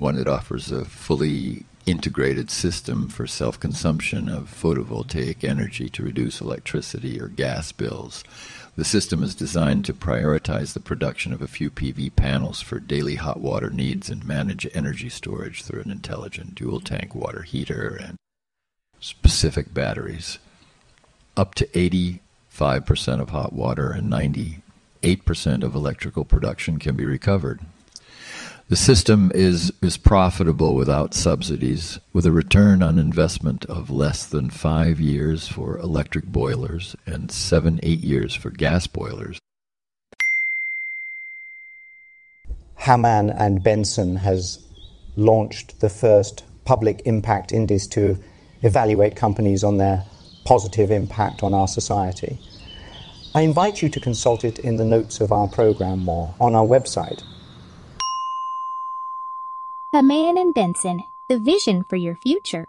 Wanit offers a fully integrated system for self consumption of photovoltaic energy to reduce electricity or gas bills. The system is designed to prioritize the production of a few PV panels for daily hot water needs and manage energy storage through an intelligent dual tank water heater and specific batteries. Up to 85% of hot water and 98% of electrical production can be recovered. The system is, is profitable without subsidies, with a return on investment of less than five years for electric boilers and seven, eight years for gas boilers. Hamann and Benson has launched the first public impact index to evaluate companies on their positive impact on our society. I invite you to consult it in the notes of our program or on our website. Hamann and Benson, the vision for your future.